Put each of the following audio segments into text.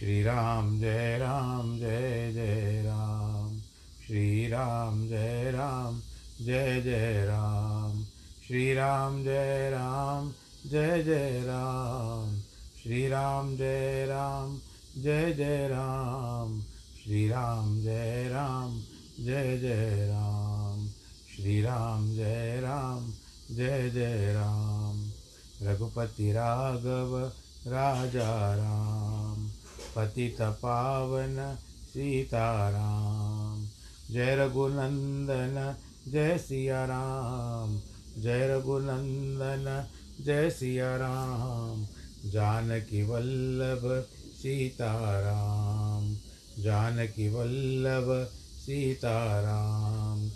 श्रीराम जय राम जय जय राम श्रीराम जय राम जय जय राम श्रीराम जय राम जय जय राम श्रीराम जय राम जय जय राम श्रीराम जय राम जय जय राम श्रीराम जय राम जय जय राम रघुपति राघव राजा राम पतित पावन सीताराम। जय रघुनंदन, जय सिया राम जय रघुनंदन, जय सिया राम जानकी वल्लभ, सीताराम। जानकी वल्लभ, सीताराम।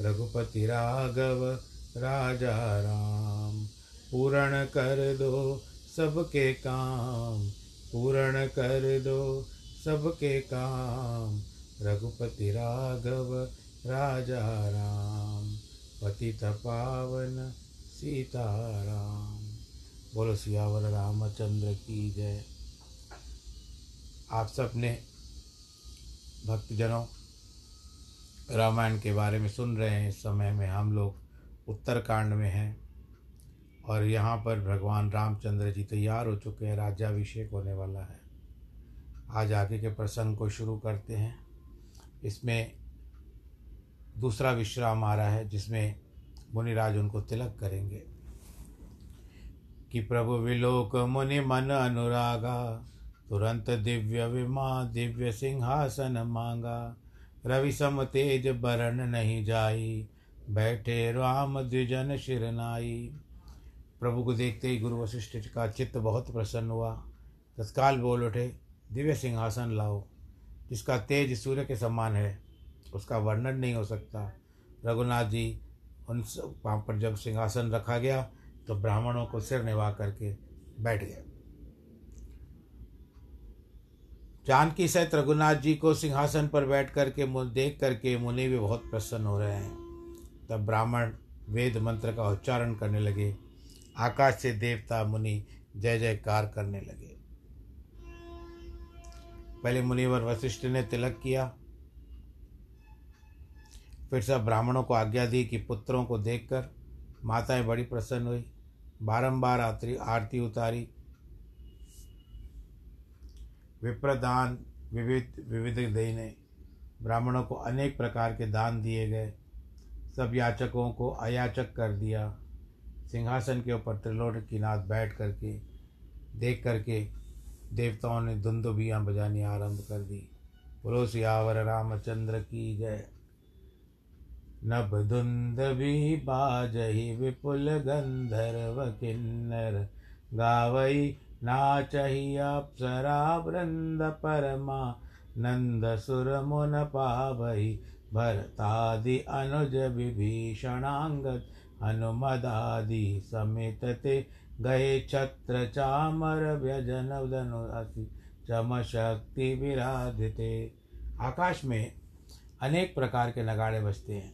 रघुपति राघव, राजा राम। पूर्ण कर दो सबके काम। पूर्ण कर दो सबके काम। रघुपति राघव, राजा राम। पतित पावन, सीताराम। बोलो, सियावर रामचंद्र की जय। आप सबने भक्तजनों, रामायण के बारे में सुन रहे हैं। इस समय में हम लोग उत्तरकांड में हैं। और यहाँ पर भगवान रामचंद्र जी तैयार हो चुके हैं, राज्याभिषेक होने वाला है। आज आगे के प्रसंग को शुरू करते हैं। इसमें दूसरा विश्राम आ रहा है, जिसमें मुनिराज उनको तिलक करेंगे। कि प्रभु विलोक मुनि मन अनुरागा, तुरंत दिव्य विमा, दिव्य सिंहासन मांगा। रवि सम तेज बरन नहीं जाई, बैठे राम द्विजन शिरनाई प्रभु को देखते ही गुरु वशिष्ठ का चित्त बहुत प्रसन्न हुआ। तत्काल बोल उठे, दिव्य सिंहासन लाओ, जिसका तेज सूर्य के समान है, उसका वर्णन नहीं हो सकता। रघुनाथ जी उन वहाँ पर जब सिंहासन रखा गया तो ब्राह्मणों को सिर निभा करके बैठ गए। जानकी सहित रघुनाथ जी को सिंहासन पर बैठ करके देख करके मुनि भी बहुत प्रसन्न हो रहे हैं। तब ब्राह्मण वेद मंत्र का उच्चारण करने लगे। आकाश से देवता मुनि जय जयकार करने लगे। पहले मुनिवर वशिष्ठ ने तिलक किया। फिर सब ब्राह्मणों को आज्ञा दी कि पुत्रों को देखकर माताएँ बड़ी प्रसन्न हुई। बारंबार आरती आरती उतारी। विप्रदान विविध विविध देने। ब्राह्मणों को अनेक प्रकार के दान दिए गए। सब याचकों को अयाचक कर दिया। सिंहासन के ऊपर त्रिलोक की नाथ बैठ करके, देख करके देवताओं ने धुंदुबियाँ बजानी आरंभ कर दी। बोलो, सियावर रामचंद्र की जय। नभ धुंद भी बाजही विपुल गंधर्व किन्नर, गावई नाचही अप्सरा वृंद परमा नंद सुर मुन पावही, भरतादि अनुज विभीषणांगत हनुमदादि समेत ते गए छत्र चामर व्यजन धनु चम शक्ति विराधते आकाश में अनेक प्रकार के नगाड़े बजते हैं,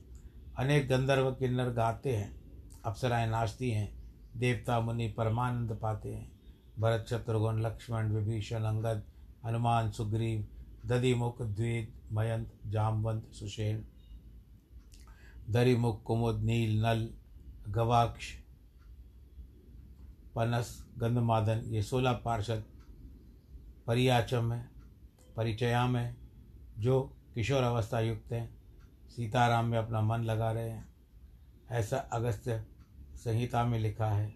अनेक गंधर्व किन्नर गाते हैं, अप्सराएँ नाचती हैं, देवता मुनि परमानंद पाते हैं, भरत शत्रुघ्न, लक्ष्मण, विभीषण, अंगद, हनुमान, सुग्रीव, दधिमुख, द्विद मयंत जामवंत, सुषेण, दरिमुख, कुमुद, नील, नल गवाक्ष, पनस, गंधमादन, ये सोलह पार्षद परियाचम है, परिचयाम है, जो किशोर अवस्था युक्त हैं, सीताराम में अपना मन लगा रहे हैं। ऐसा अगस्त्य संहिता में लिखा है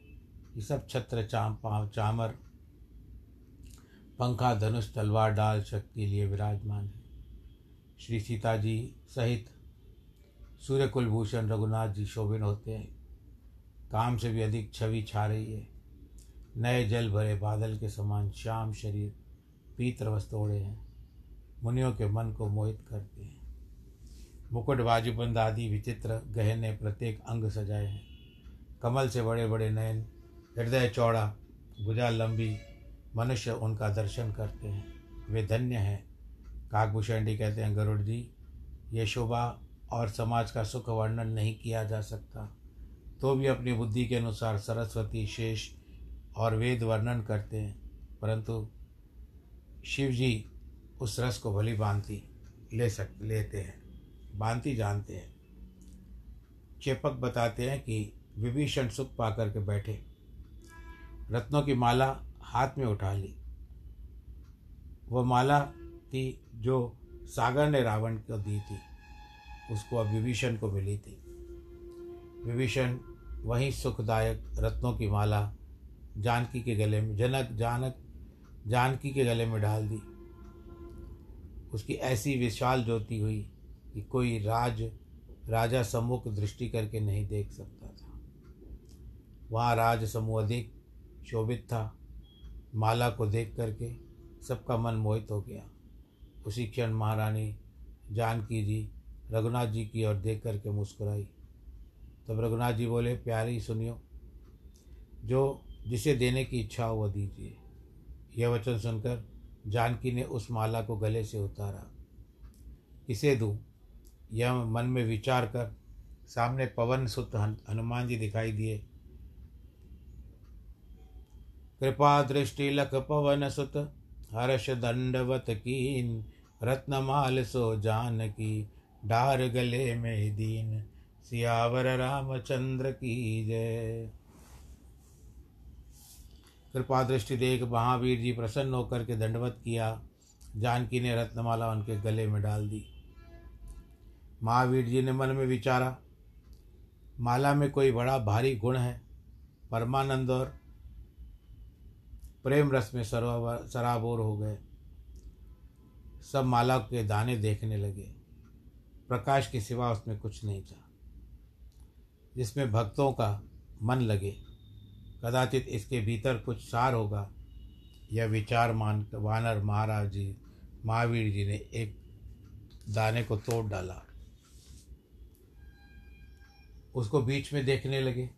कि सब छत्र चाम चामर, पंखा, धनुष, तलवार, डाल, शक्ति लिए विराजमान है। श्री सीता जी सहित सूर्य कुलभूषण रघुनाथ जी शोभिन होते हैं। काम से भी अधिक छवि छा रही है। नए जल भरे बादल के समान श्याम शरीर पीत वस्त्र ओढ़े हैं। मुनियों के मन को मोहित करते हैं। मुकुट बाजूबंद आदि विचित्र गहने प्रत्येक अंग सजाए हैं। कमल से बड़े बड़े नयन, हृदय चौड़ा भुजा लंबी, मनुष्य उनका दर्शन करते हैं। वे धन्य हैं। काकभूषणी कहते हैं, गरुड़ जी, ये शोभा और समाज का सुख वर्णन नहीं किया जा सकता। तो भी अपनी बुद्धि के अनुसार सरस्वती शेष और वेद वर्णन करते हैं। परंतु शिव जी उस रस को भली भांति ले सक, लेते हैं, भांति जानते हैं। चेपक बताते हैं कि विभीषण सुख पा करके बैठे, रत्नों की माला हाथ में उठा ली। वह माला थी जो सागर ने रावण को दी थी, उसको अब विभीषण को मिली थी। विभीषण वही सुखदायक रत्नों की माला जानकी के गले में जनक, जानक, जानकी के गले में डाल दी। उसकी ऐसी विशाल ज्योति हुई कि कोई राज, राजा सम्मुख दृष्टि करके नहीं देख सकता था। वहाँ राज समूह अधिक शोभित था। माला को देख करके सबका मन मोहित हो गया। उसी क्षण महारानी जानकी जी, रघुनाथ जी की ओर देख करके मुस्कुराई। तब रघुनाथ जी बोले, प्यारी सुनियो, जो जिसे देने की इच्छा हो वह दीजिए। यह वचन सुनकर जानकी ने उस माला को गले से उतारा। किसे दूँ, यह मन में विचार कर सामने पवन सुत हनुमान जी दिखाई दिए। कृपा दृष्टि लख पवन सुत, हर्ष दंडवत कीन, रत्नमाल सो जान की डार गले में दीन। सियावर रामचंद्र की जय। कृपा दृष्टि देख महावीर जी प्रसन्न होकर के दंडवत किया। जानकी ने रत्नमाला उनके गले में डाल दी। महावीर जी ने मन में विचारा, माला में कोई बड़ा भारी गुण है, परमानंद और प्रेम रस में सरोवर सराबोर हो गए। सब माला के दाने देखने लगे। प्रकाश के सिवा उसमें कुछ नहीं था। जिसमें भक्तों का मन लगे। कदाचित इसके भीतर कुछ सार होगा। यह विचार मान वानर महाराज जी, महावीर जी ने एक दाने को तोड़ डाला। उसको बीच में देखने लगे।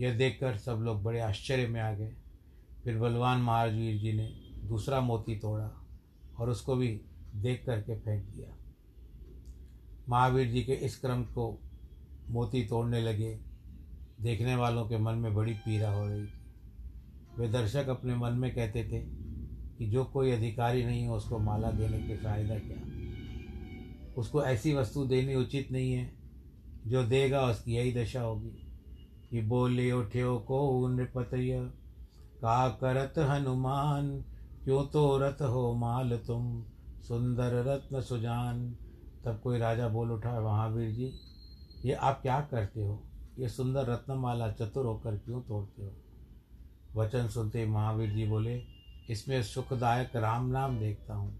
यह देखकर सब लोग बड़े आश्चर्य में आ गए। फिर बलवान महावीर जी ने दूसरा मोती तोड़ा और उसको भी देख करके फेंक दिया। महावीर जी के इस क्रम को मोती तोड़ने लगे। देखने वालों के मन में बड़ी पीड़ा हो रही थी। वे दर्शक अपने मन में कहते थे कि जो कोई अधिकारी नहीं हो, उसको माला देने के फ़ायदा क्या? उसको ऐसी वस्तु देनी उचित नहीं है, जो देगा उसकी यही दशा होगी। कि बोले उठ्यो को नृपतय का करत हनुमान, क्यों तो रत हो माल तुम, सुंदर रत्न सुजान। तब कोई राजा बोल उठा महावीर जी ये आप क्या करते हो? ये सुंदर रत्नमाला चतुर होकर क्यों तोड़ते हो? वचन सुनते महावीर जी बोले, इसमें सुखदायक राम नाम देखता हूँ,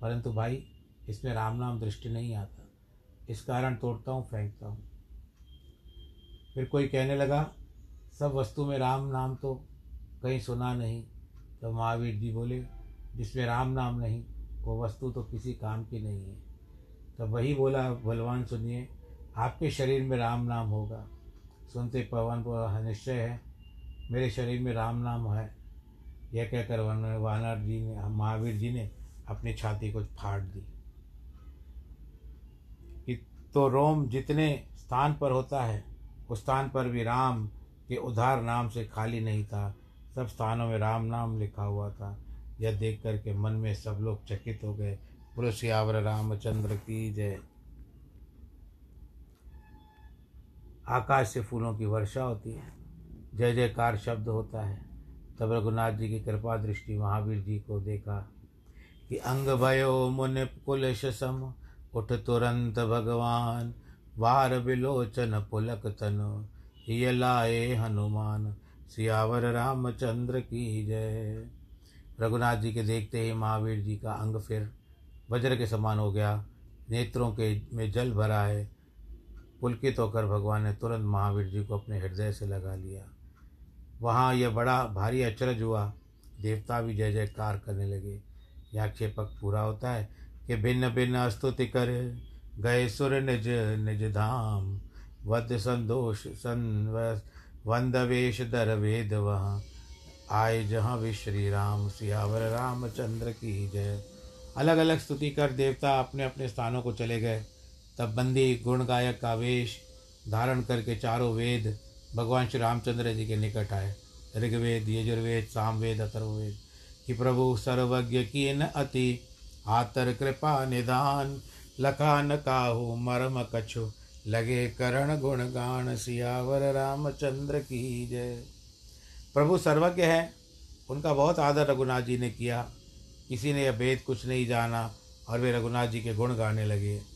परंतु भाई, इसमें राम नाम दृष्टि नहीं आता। इस कारण तोड़ता हूँ, फेंकता हूँ। फिर कोई कहने लगा, सब वस्तु में राम नाम तो कहीं सुना नहीं। तो महावीर जी बोले, जिसमें राम नाम नहीं, वो वस्तु तो किसी काम की नहीं है। तब वही बोला बलवान सुनिए आपके शरीर में राम नाम होगा। सुनते पवन को निश्चय है। मेरे शरीर में राम नाम है। यह कहकर वन वानर जी ने, महावीर जी ने अपनी छाती को फाड़ दी। कि तो रोम जितने स्थान पर होता है, उस स्थान पर भी राम के उधार नाम से खाली नहीं था। सब स्थानों में राम नाम लिखा हुआ था। यह देख कर के मन में सब लोग चकित हो गए। पुरुष सियावर रामचंद्र की जय। आकाश से फूलों की वर्षा होती है। जय जयकार शब्द होता है। तब रघुनाथ जी की कृपा दृष्टि महावीर जी को देखा कि अंग भयो मुन कुल सम, उठ तुरंत भगवान, वार बिलोचन पुलक तन, ये लाए हनुमान, सियावर रामचंद्र की जय। रघुनाथ जी के देखते ही महावीर जी का अंग फिर वज्र के समान हो गया, नेत्रों के में जल भरा है। पुलकित होकर भगवान ने तुरंत महावीर जी को अपने हृदय से लगा लिया। वहाँ यह बड़ा भारी अचरज हुआ। देवता भी जय जयकार करने लगे। यह क्षेपक पूरा होता है कि भिन्न भिन्न स्तुति कर गए सुर निज निज धाम। वध संदोष वंद वेश दर वेद वहाँ। आए जहाँ भी श्री राम, सियावर, रामचंद्र की जय। अलग अलग स्तुति कर देवता अपने अपने स्थानों को चले गए। तब बंदी गुण गायक का वेश धारण करके चारों वेद भगवान श्री रामचंद्र जी के निकट आए। ऋग्वेद, यजुर्वेद, सामवेद, अथर्ववेद। कि प्रभु सर्वज्ञ की न अति, आतर कृपा निधान लखान काहु मरम कछु। लगे करण गुण गान सियावर रामचंद्र की जय। प्रभु सर्वज्ञ है, उनका बहुत आदर रघुनाथ जी ने किया। किसी ने यह भेद कुछ नहीं जाना और वे रघुनाथ जी के गुण गाने लगे।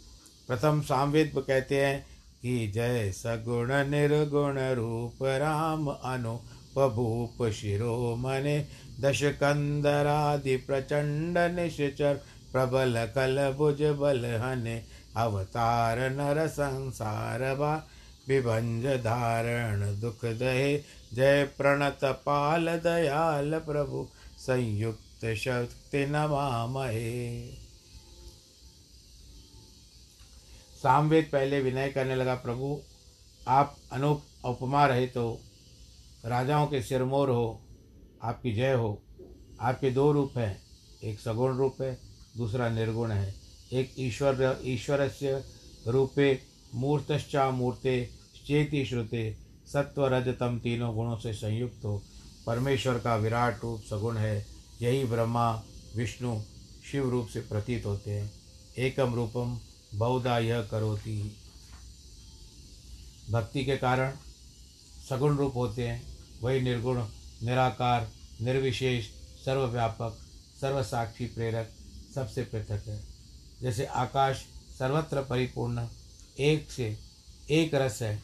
प्रथम सामवेद कहते हैं कि जय सगुण निर्गुण रूप राम अनुपभूप शिरोमणे दश कंदरादि प्रचंड निश्चर प्रबल कल भुज बल हने अवतार नर संसार बा विभंज धारण दुख दहे जय प्रणत पाल दयाल प्रभु संयुक्त शक्ति नमामहे। सामवेद पहले विनय करने लगा, प्रभु, आप अनुप उपमा रहे तो राजाओं के सिरमोर हो, आपकी जय हो। आपके दो रूप हैं, एक सगुण रूप है, दूसरा निर्गुण है। एक ईश्वर ईश्वर से रूपे मूर्तश्चा मूर्ते चेति श्रुते सत्व रजतम तीनों गुणों से संयुक्त हो। परमेश्वर का विराट रूप सगुण है, यही ब्रह्मा, विष्णु शिव रूप से प्रतीत होते हैं। एकम रूपम बहुधा यह करोती भक्ति के कारण सगुण रूप होते हैं, वही निर्गुण, निराकार, निर्विशेष, सर्वव्यापक, सर्वसाक्षी प्रेरक सबसे पृथक है। जैसे आकाश सर्वत्र परिपूर्ण, एक से एक रस है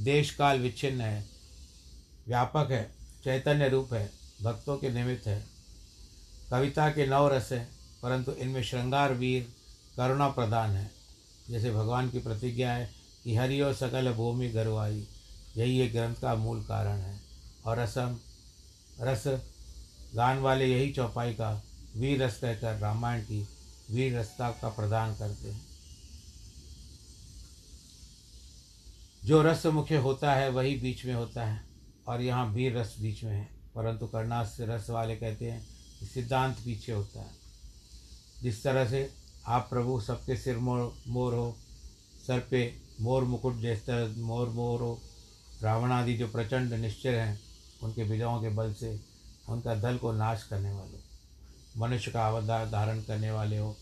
देश काल विच्छिन्न है, व्यापक है, चैतन्य रूप है, भक्तों के निमित्त है। कविता के नव रस हैं, परंतु इनमें श्रृंगार, वीर, करुणा प्रदान है। जैसे भगवान की प्रतिज्ञा है कि हरि और सकल भूमि गरवाई। यही एक ग्रंथ का मूल कारण है। और रसम रस गान वाले यही चौपाई का वीर रस कहकर रामायण की वीर रसता का प्रदान करते हैं। जो रस मुख्य होता है, वही बीच में होता है और यहाँ वीर रस बीच में है। परंतु कर्णास रस वाले कहते हैं कि सिद्धांत पीछे होता है। जिस तरह से आप प्रभु सबके सिर मोर मोर हो, सर पे मोर मुकुट जैसे मोर मोर हो। रावण आदि जो प्रचंड निश्चय हैं, उनके विजयों के बल से उनका दल को नाश करने वाले मनुष्य का अवतार धारण करने वाले हो,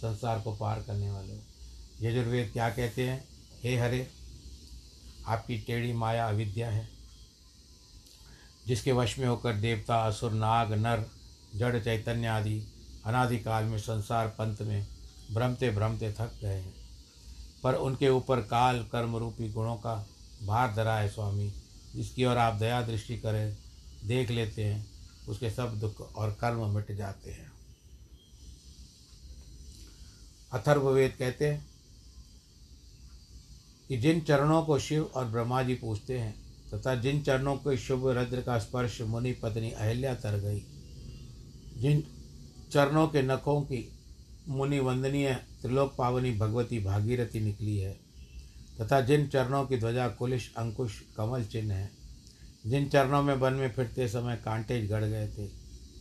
संसार को पार करने वाले हो। यजुर्वेद क्या कहते हैं? हे हरे, आपकी टेढ़ी माया अविद्या है, जिसके वश में होकर देवता, असुर, नाग, नर, जड़, चैतन्य आदि अनादिकाल में संसार पंथ में भ्रमते भ्रमते थक गए हैं। पर उनके ऊपर काल कर्म रूपी गुणों का भार धरा है स्वामी, जिसकी ओर आप दया दृष्टि करें, देख लेते हैं, उसके सब दुख और कर्म मिट जाते हैं। अथर्ववेद कहते हैं कि जिन चरणों को शिव और ब्रह्मा जी पूछते हैं, तथा जिन चरणों के शुभ रद्र का स्पर्श मुनि पत्नी अहिल्या तर गई, जिन चरणों के नखों की मुनि वंदनीय त्रिलोक पावनी भगवती भागीरथी निकली है, तथा जिन चरणों की ध्वजा कुलिश, अंकुश, कमल चिन्ह है, जिन चरणों में वन में फिरते समय कांटेज गड़ गए थे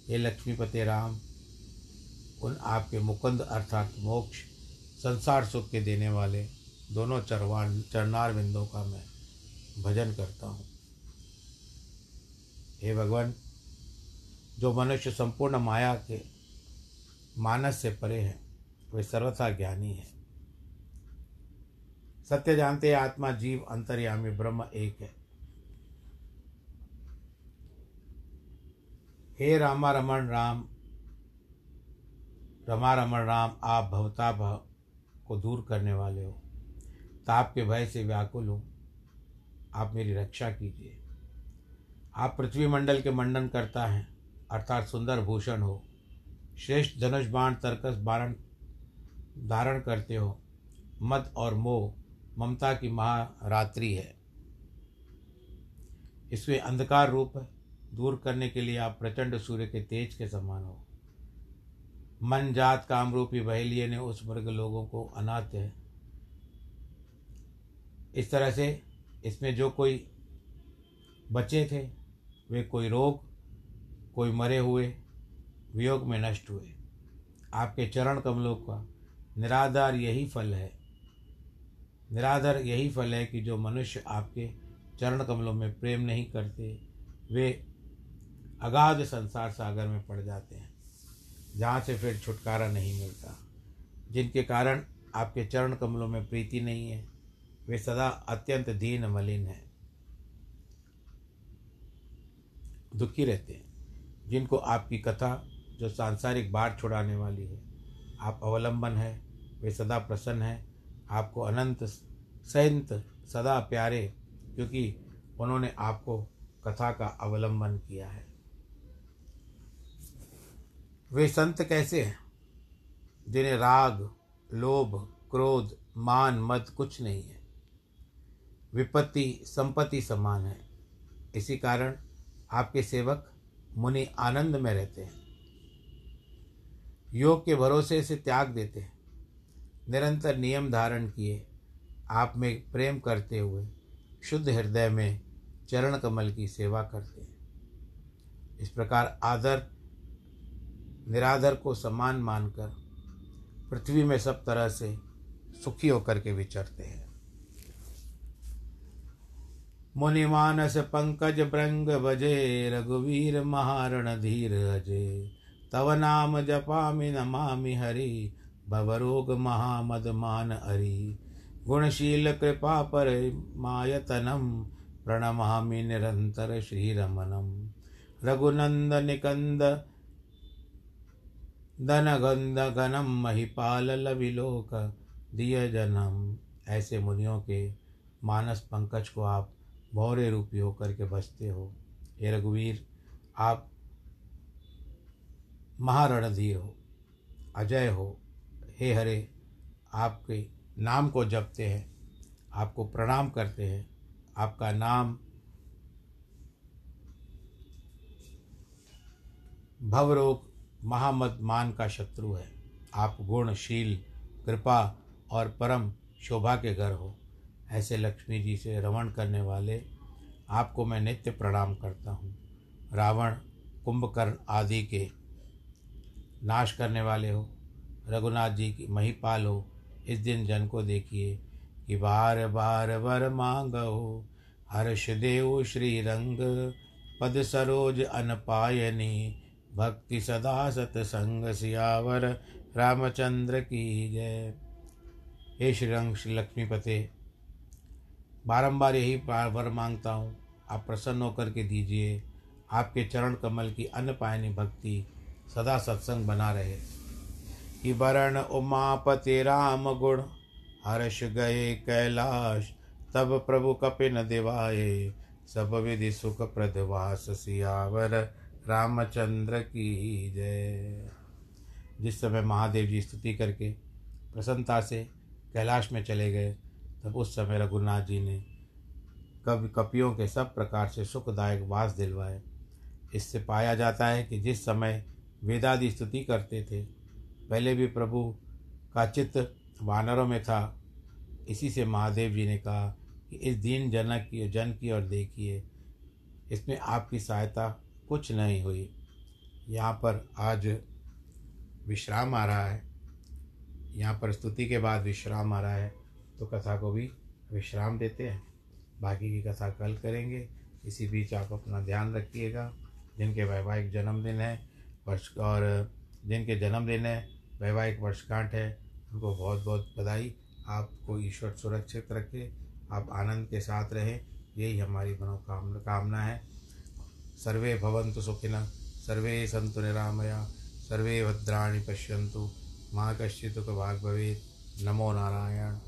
ये लक्ष्मीपति राम, उन आपके मुकुंद अर्थात मोक्ष, संसार सुख के देने वाले दोनों चरवान, चरणार बिंदों का मैं भजन करता हूँ। हे भगवान, जो मनुष्य संपूर्ण माया के मानस से परे हैं। वे सर्वथा ज्ञानी है। सत्य जानते आत्मा, जीव, अंतर्यामी, ब्रह्म एक है। हे रामा रमन राम, रमा रमन राम, आप भवताप को दूर करने वाले हो। ताप के भय से व्याकुल हूँ। आप मेरी रक्षा कीजिए। आप पृथ्वी मंडल के मंडन करता हैं, अर्थात सुंदर भूषण हो। श्रेष्ठ धनुष बाण तर्कस बारण धारण करते हो। मद और मोह ममता की महारात्रि है। इसमें अंधकार रूप दूर करने के लिए आप प्रचंड सूर्य के तेज के समान हो। मन जात काम रूपी बहेलिए ने उस वर्ग लोगों को अनाथ है। इस तरह से इसमें जो कोई बचे थे, वे कोई रोग, कोई मरे हुए वियोग में नष्ट हुए। आपके चरण कमलों का निराधार यही फल है। निराधार यही फल है कि जो मनुष्य आपके चरण कमलों में प्रेम नहीं करते, वे अगाध संसार सागर में पड़ जाते हैं, जहाँ से फिर छुटकारा नहीं मिलता। जिनके कारण आपके चरण कमलों में प्रीति नहीं है, वे सदा अत्यंत दीन मलिन हैं। दुखी रहते हैं। जिनको आपकी कथा जो सांसारिक बाढ़ छुड़ाने वाली है। आप अवलंबन है, वे सदा प्रसन्न हैं। आपको अनंत संत सदा प्यारे, क्योंकि उन्होंने आपको कथा का अवलंबन किया है। वे संत कैसे हैं? जिन्हें राग, लोभ, क्रोध, मान, मद कुछ नहीं है। विपत्ति, संपत्ति समान है। इसी कारण आपके सेवक मुनि आनंद में रहते हैं। योग के भरोसे से त्याग देते हैं। निरंतर नियम धारण किए, आप में प्रेम करते हुए, शुद्ध हृदय में चरण कमल की सेवा करते हैं। इस प्रकार आदर, निरादर को सम्मान मानकर पृथ्वी में सब तरह से सुखी होकर के विचरते हैं। मुनिमानस पंकज ब्रंग बजे, रघुवीर महारण धीर अजय तव नाम जपामि नमामि हरि, भवरोग महामद मान हरि गुणशील कृपा पर मायतनम प्रणमामि निरंतर श्रीरमणम रघुनंद निकंद धनगंध घनम महिपाल लविलोक दिय जनम ऐसे मुनियों के मानस पंकज को आप भौरे रूपी होकर के बसते हो। हे रघुवीर, आप महारणधीर हो, अजय हो, हे हरे, आपके नाम को जपते हैं, आपको प्रणाम करते हैं, आपका नाम भवरोग महामद मान का शत्रु है। आप गुणशील, कृपा और परम शोभा के घर हो। ऐसे लक्ष्मी जी से रमण करने वाले आपको मैं नित्य प्रणाम करता हूँ। रावण, कुंभकर्ण आदि के नाश करने वाले हो। रघुनाथ जी की महिपाल हो। इस दिन जन को देखिए कि बार बार वर मांगो। हर्ष देव श्री रंग पद सरोज अनपायनी, भक्ति सदा सतसंग सियावर, रामचंद्र की जय। हे श्री रंग श्री लक्ष्मीपते, बारंबार यही वर माँगता हूँ। आप प्रसन्न होकर के दीजिए। आपके चरण कमल की अन्न पायनी भक्ति सदा सत्संग बना रहे। कि वरण उमापति राम गुण, हर्ष गए कैलाश, तब प्रभु कपिन दिवाए। सब विधि सुख प्रदवास सियावर, रामचंद्र की जय। जिस समय महादेव जी स्तुति करके प्रसन्नता से कैलाश में चले गए, तब उस समय रघुनाथ जी ने कवि कपियों के सब प्रकार से सुखदायक वास दिलवाए। इससे पाया जाता है कि जिस समय वेदादि स्तुति करते थे। पहले भी प्रभु का चित्त वानरों में था। इसी से महादेव जी ने कहा कि इस दीन जनक की, जन की ओर देखिए। इसमें आपकी सहायता कुछ नहीं हुई। यहाँ पर आज विश्राम आ रहा है। यहाँ पर स्तुति के बाद विश्राम आ रहा है। तो कथा को भी विश्राम देते हैं। बाकी की कथा कल करेंगे। इसी बीच आप अपना ध्यान रखिएगा। जिनके वैवाहिक जन्मदिन है। वर्ष और जिनके जन्मदिन है, वैवाहिक वर्षगांठ है। उनको बहुत बहुत बधाई। आपको ईश्वर सुरक्षित रखे, आप आनंद के साथ रहें। यही हमारी मनोकामना, कामना है। सर्वे भवन्तु सुखिनः सर्वे सन्तु निरामया, सर्वे भद्राणि पश्यन्तु। माँ कश्चित् भाग भवेत्। नमो नारायण।